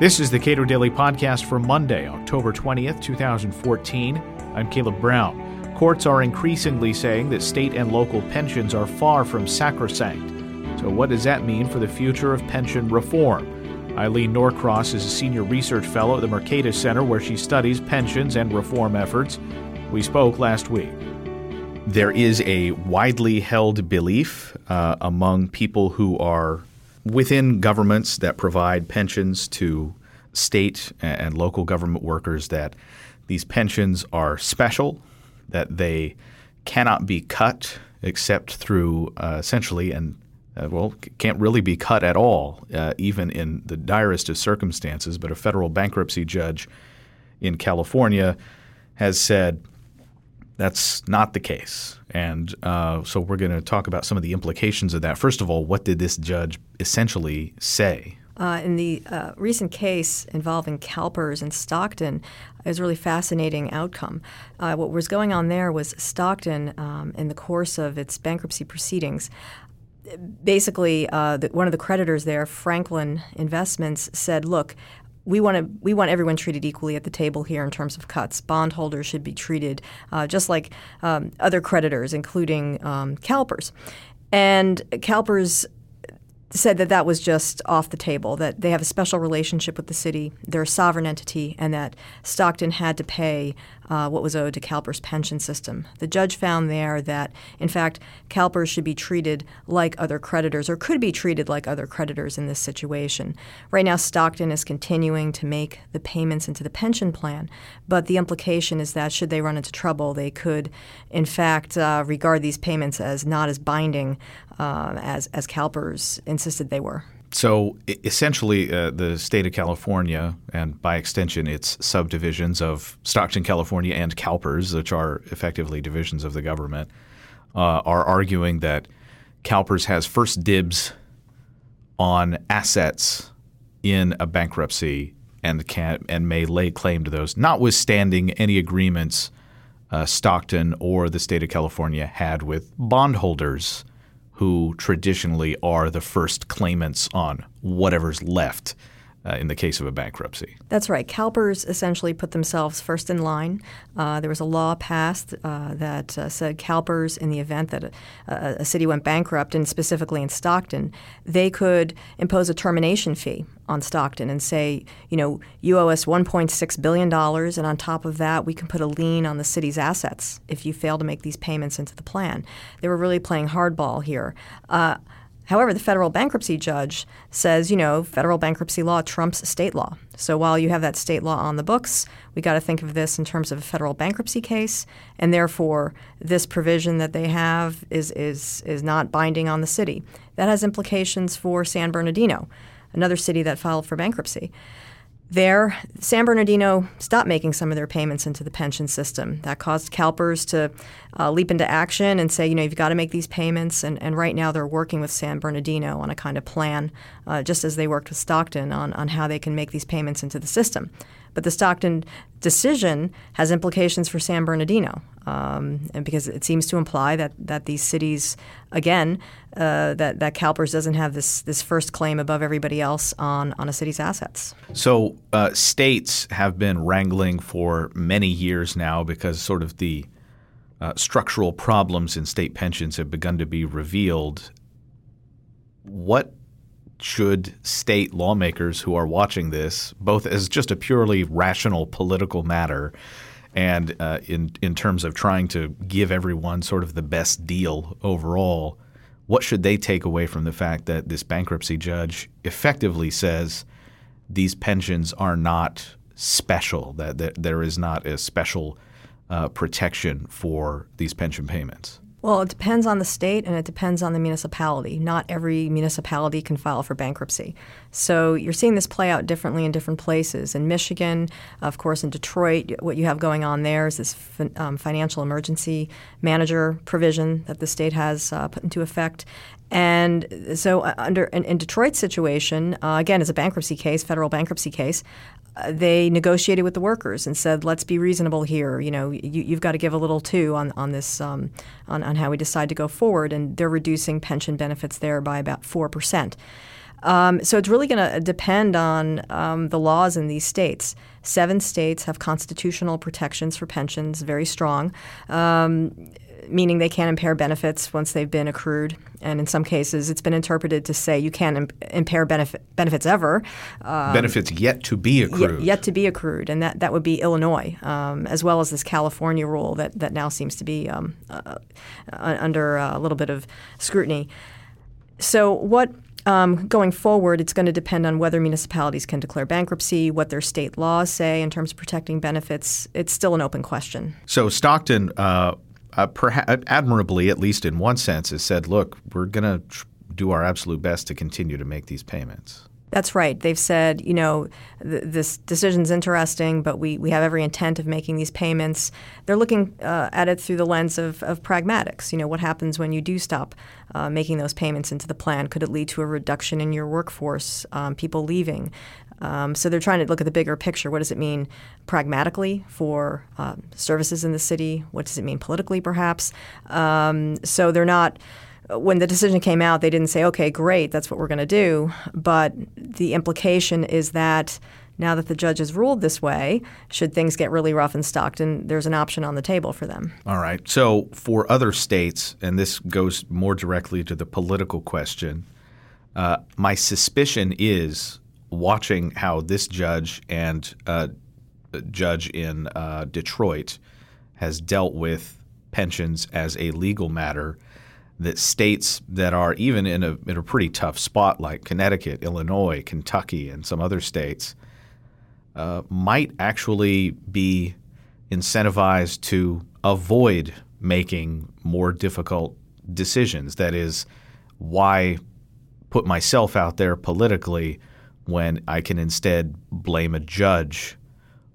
This is the Cato Daily Podcast for Monday, October 20th, 2014. I'm Caleb Brown. Courts are increasingly saying that state and local pensions are far from sacrosanct. So, what does that mean for the future of pension reform? Eileen Norcross is a senior research fellow at the Mercatus Center, where she studies pensions and reform efforts. We spoke last week. There is a widely held belief uh, among people who are within governments that provide pensions to state and local government workers that these pensions are special, that they cannot be cut except through uh, essentially and uh, well, can't really be cut at all, uh, even in the direst of circumstances. But a federal bankruptcy judge in California has said that's not the case. And uh, so we're going to talk about some of the implications of that. First of all, what did this judge essentially say? Uh, in the uh, recent case involving CalPERS in Stockton, it was a really fascinating outcome. Uh, what was going on there was Stockton, um, in the course of its bankruptcy proceedings, basically, uh, the, one of the creditors there, Franklin Investments, said, "Look, we want to we want everyone treated equally at the table here in terms of cuts. Bondholders should be treated uh, just like um, other creditors, including um, CalPERS. And CalPERS said that that was just off the table, that they have a special relationship with the city, they're a sovereign entity, and that Stockton had to pay uh, what was owed to CalPERS pension system. The judge found there that, in fact, CalPERS should be treated like other creditors, or could be treated like other creditors in this situation. Right now, Stockton is continuing to make the payments into the pension plan, but the implication is that should they run into trouble, they could, in fact, uh, regard these payments as not as binding uh, as, as CalPERS insisted they were. So essentially, uh, the state of California, and by extension, its subdivisions of Stockton, California, and CalPERS, which are effectively divisions of the government, uh, are arguing that CalPERS has first dibs on assets in a bankruptcy and can and may lay claim to those, notwithstanding any agreements uh, Stockton or the state of California had with bondholders who traditionally are the first claimants on whatever's left uh, in the case of a bankruptcy. That's right. CalPERS essentially put themselves first in line. Uh, there was a law passed uh, that uh, said CalPERS, in the event that a, a, city went bankrupt, and specifically in Stockton, they could impose a termination fee on Stockton and say, you know, you owe us $1.6 billion, and on top of that, we can put a lien on the city's assets if you fail to make these payments into the plan. They were really playing hardball here. However, the federal bankruptcy judge says, you know, federal bankruptcy law trumps state law. So while you have that state law on the books, we got to think of this in terms of a federal bankruptcy case, and therefore this provision that they have is is is not binding on the city. That has implications for San Bernardino, another city that filed for bankruptcy there, San Bernardino stopped making some of their payments into the pension system. That caused CalPERS to uh, leap into action and say, you know, you've got to make these payments. And, and right now they're working with San Bernardino on a kind of plan, uh, just as they worked with Stockton on, on how they can make these payments into the system. But the Stockton decision has implications for San Bernardino, um, and because it seems to imply that, that these cities, again, uh, that that CalPERS doesn't have this this first claim above everybody else on on a city's assets. So uh, states have been wrangling for many years now because sort of the uh, structural problems in state pensions have begun to be revealed. What should state lawmakers who are watching this, both as just a purely rational political matter and uh, in in terms of trying to give everyone sort of the best deal overall, what should they take away from the fact that this bankruptcy judge effectively says these pensions are not special, that, that there is not a special uh, protection for these pension payments? Well, it depends on the state and it depends on the municipality. Not every municipality can file for bankruptcy. So you're seeing this play out differently in different places. In Michigan, of course, in Detroit, what you have going on there is this um, financial emergency manager provision that the state has uh, put into effect. And so, uh, under in, in Detroit's situation, uh, again, it's a bankruptcy case, federal bankruptcy case. They negotiated with the workers and said, "Let's be reasonable here. You know, you, have got to give a little too on on this um, on on how we decide to go forward." And they're reducing pension benefits there by about four percent. Um, so it's really going to depend on um, the laws in these states. Seven states have constitutional protections for pensions, very strong, um, meaning they can't impair benefits once they've been accrued. And in some cases, it's been interpreted to say you can't imp- impair benefit, benefits ever. Um, benefits yet to be accrued. Yet, yet, to be accrued, and that, that would be Illinois, um, as well as this California rule that, that now seems to be um, uh, uh, under a little bit of scrutiny. So, what um, going forward, it's going to depend on whether municipalities can declare bankruptcy, what their state laws say in terms of protecting benefits. It's still an open question. So Stockton, uh, uh, perha- admirably, at least in one sense, has said, "Look, we're going to tr- do our absolute best to continue to make these payments." That's right. They've said, you know, th- this decision's interesting, but we, we have every intent of making these payments. They're looking uh, at it through the lens of, of pragmatics. You know, what happens when you do stop uh, making those payments into the plan? Could it lead to a reduction in your workforce, um, people leaving? Um, so they're trying to look at the bigger picture. What does it mean pragmatically for uh, services in the city? What does it mean politically, perhaps? Um, so they're not when the decision came out, they didn't say, okay, great, that's what we're going to do. But the implication is that now that the judge has ruled this way, should things get really rough in Stockton, there's an option on the table for them. All right. So for other states, and this goes more directly to the political question, uh, my suspicion is watching how this judge and uh, judge in uh, Detroit has dealt with pensions as a legal matter – that states that are even in a, in a pretty tough spot, like Connecticut, Illinois, Kentucky, and some other states, uh, might actually be incentivized to avoid making more difficult decisions. That is, why put myself out there politically when I can instead blame a judge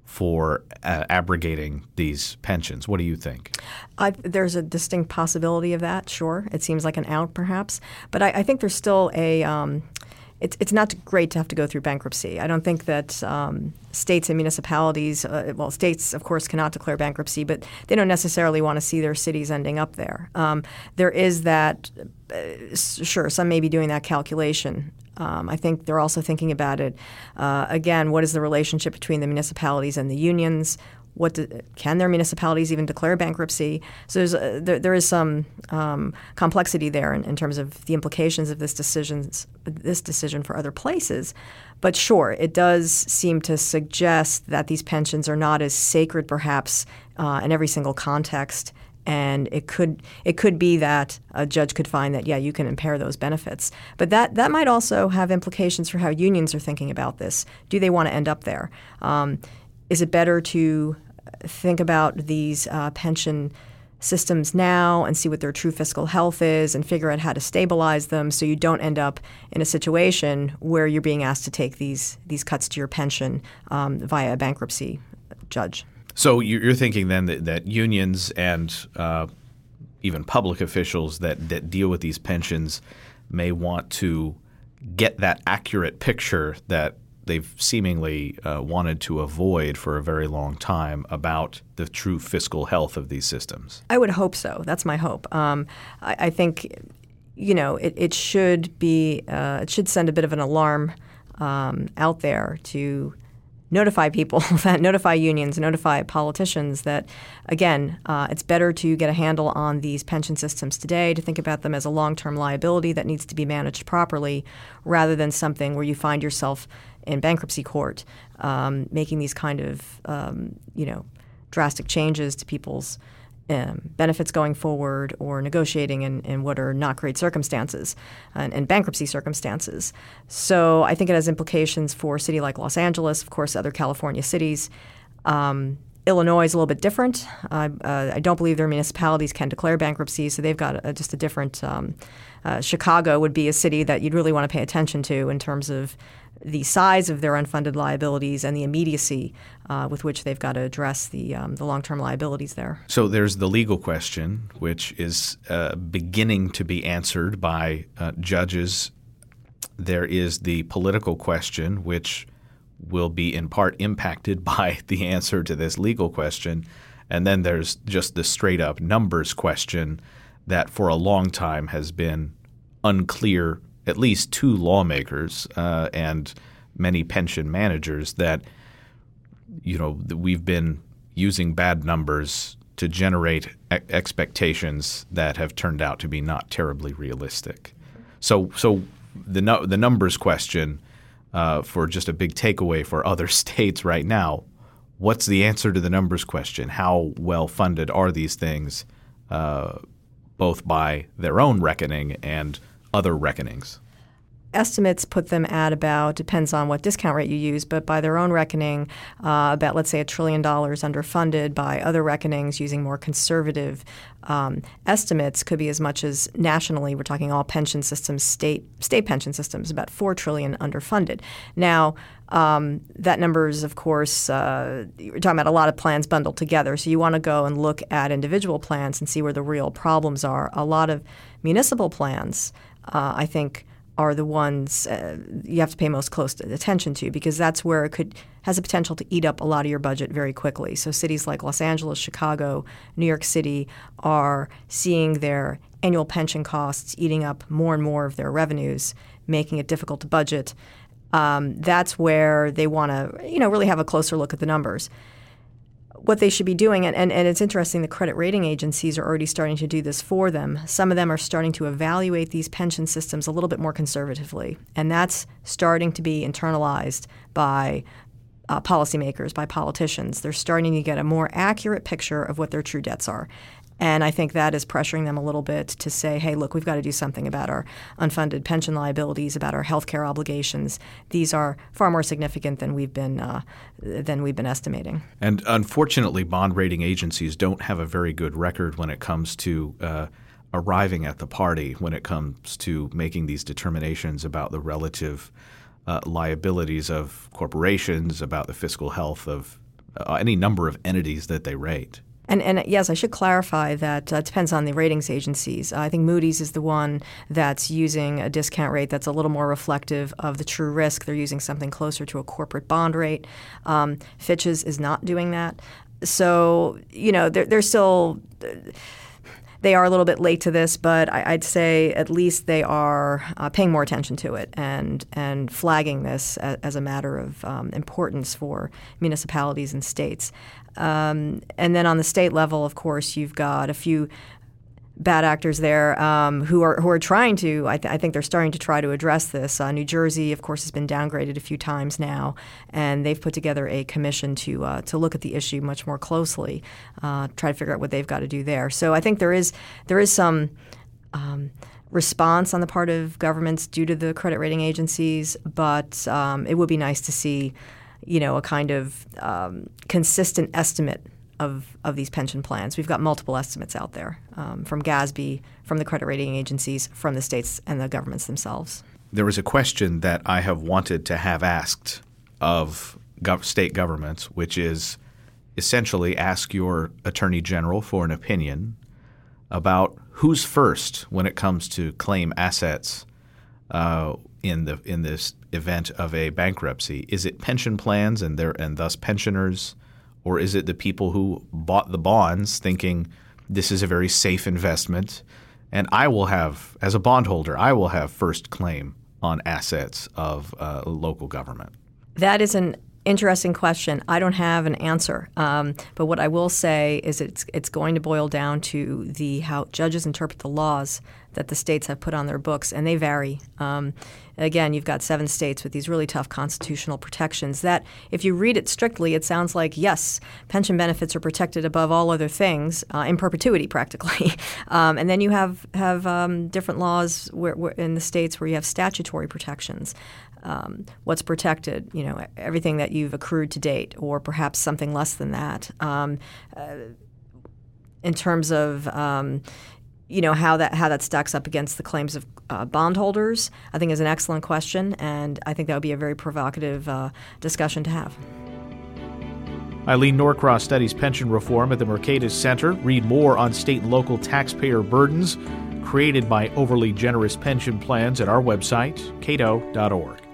for uh, abrogating these pensions. What do you think? I, there's a distinct possibility of that, sure. It seems like an out, perhaps. But I, I think there's still a. Um, it's, it's not great to have to go through bankruptcy. I don't think that um, states and municipalities, uh, well, states, of course, cannot declare bankruptcy, but they don't necessarily want to see their cities ending up there. Um, there is that, uh, sure, some may be doing that calculation. Um, I think they're also thinking about it. Uh, again, what is the relationship between the municipalities and the unions? What do, can their municipalities even declare bankruptcy? So there's a, there, there is some um, complexity there in, in, terms of the implications of this decisions this decision for other places. But sure, it does seem to suggest that these pensions are not as sacred, perhaps, uh, in every single context and it could it could be that a judge could find that yeah you can impair those benefits. But that that might also have implications for how unions are thinking about this. Do they want to end up there? Um, is it better to think about these uh, pension systems now and see what their true fiscal health is and figure out how to stabilize them so you don't end up in a situation where you're being asked to take these these cuts to your pension um, via a bankruptcy judge so you're thinking then that, that unions and uh, even public officials that, that deal with these pensions may want to get that accurate picture that they've seemingly uh, wanted to avoid for a very long time about the true fiscal health of these systems. I would hope so. That's my hope. Um, I, I, think, you know, it, it should be uh, it should send a bit of an alarm um, out there to notify people, that notify unions, notify politicians that, again, uh, it's better to get a handle on these pension systems today, to think about them as a long term liability that needs to be managed properly, rather than something where you find yourself in bankruptcy court um, making these kind of, um, you know, drastic changes to people's um, benefits going forward or negotiating in, in what are not great circumstances and, and, bankruptcy circumstances. So I think it has implications for a city like Los Angeles, of course, other California cities. Um, Illinois is a little bit different. Uh, uh, I don't believe their municipalities can declare bankruptcy, so they've got a, just a different. Um, uh, Chicago would be a city that you'd really want to pay attention to in terms of the size of their unfunded liabilities and the immediacy uh, with which they've got to address the, um, the long term liabilities there. So there's the legal question, which is uh, beginning to be answered by uh, judges. There is the political question, which will be in part impacted by the answer to this legal question. And then there's just the straight up numbers question that for a long time has been unclear, at least to lawmakers uh, and many pension managers, that you know we've been using bad numbers to generate e- expectations that have turned out to be not terribly realistic. So, so the no, the numbers question uh, for just a big takeaway for other states right now. What's the answer to the numbers question? How well funded are these things, uh, both by their own reckoning and other reckonings? Estimates put them at about depends on what discount rate you use, but by their own reckoning, uh, about let's say a trillion dollars underfunded. By other reckonings, using more conservative um, estimates, could be as much as nationally. We're talking all pension systems, state state pension systems, about four trillion underfunded. Now. Um, that number is, of course, uh, you're talking about a lot of plans bundled together. So you want to go and look at individual plans and see where the real problems are. A lot of municipal plans, uh, I think, are the ones uh, you have to pay most close attention to because that's where it could has the potential to eat up a lot of your budget very quickly. So cities like Los Angeles, Chicago, New York City are seeing their annual pension costs eating up more and more of their revenues, making it difficult to budget. Um, that's where they want to, you know, really have a closer look at the numbers what they should be doing. And, and, and it's interesting, the credit rating agencies are already starting to do this for them. Some of them are starting to evaluate these pension systems a little bit more conservatively. And that's starting to be internalized by uh, policymakers, by politicians. They're starting to get a more accurate picture of what their true debts are. And I think that is pressuring them a little bit to say, hey, look, we've got to do something about our unfunded pension liabilities, about our health care obligations. These are far more significant than we've been uh, than we've been estimating. And unfortunately, bond rating agencies don't have a very good record when it comes to uh, arriving at the party, when it comes to making these determinations about the relative uh, liabilities of corporations, about the fiscal health of uh, any number of entities that they rate. And, and yes, I should clarify that uh, it depends on the ratings agencies. Uh, I think Moody's is the one that's using a discount rate that's a little more reflective of the true risk. They're using something closer to a corporate bond rate. Um, Fitch's is not doing that. So, you know, they're, they're still. They are a little bit late to this, but I, would say at least they are uh, paying more attention to it and and flagging this as, as a matter of um, importance for municipalities and states. Um, and then on the state level, of course, you've got a few bad actors there um, who are who are trying to. I, th- I, think they're starting to try to address this. Uh, New Jersey, of course, has been downgraded a few times now, and they've put together a commission to uh, to look at the issue much more closely, uh, try to figure out what they've got to do there. So I think there is there is some. Um, response on the part of governments due to the credit rating agencies, but um, it would be nice to see you know, a kind of um, consistent estimate of, of these pension plans. We've got multiple estimates out there um, from GASB, from the credit rating agencies, from the states and the governments themselves. There was a question that I have wanted to have asked of gov- state governments, which is essentially ask your attorney general for an opinion about who's first when it comes to claim assets uh, in the in this event of a bankruptcy? Is it pension plans and their and thus pensioners, or is it the people who bought the bonds thinking this is a very safe investment, and I will have as a bondholder I will have first claim on assets of uh, local government? That is an interesting question. I don't have an answer, um, but what I will say is it's it's going to boil down to the how judges interpret the laws that the states have put on their books, and they vary. Um, again, you've got seven states with these really tough constitutional protections. That, if you read it strictly, it sounds like yes, pension benefits are protected above all other things uh, in perpetuity, practically. um, and then you have have um, different laws where, where in the states where you have statutory protections um, what's protected, you know, everything that you've accrued to date, or perhaps something less than that. Um, uh, in terms of um, you know how that how that stacks up against the claims of uh, bondholders, I think is an excellent question, and I think that would be a very provocative uh, discussion to have. Eileen Norcross studies pension reform at the Mercatus Center. Read more on state and local taxpayer burdens created by overly generous pension plans at our website, cato.org.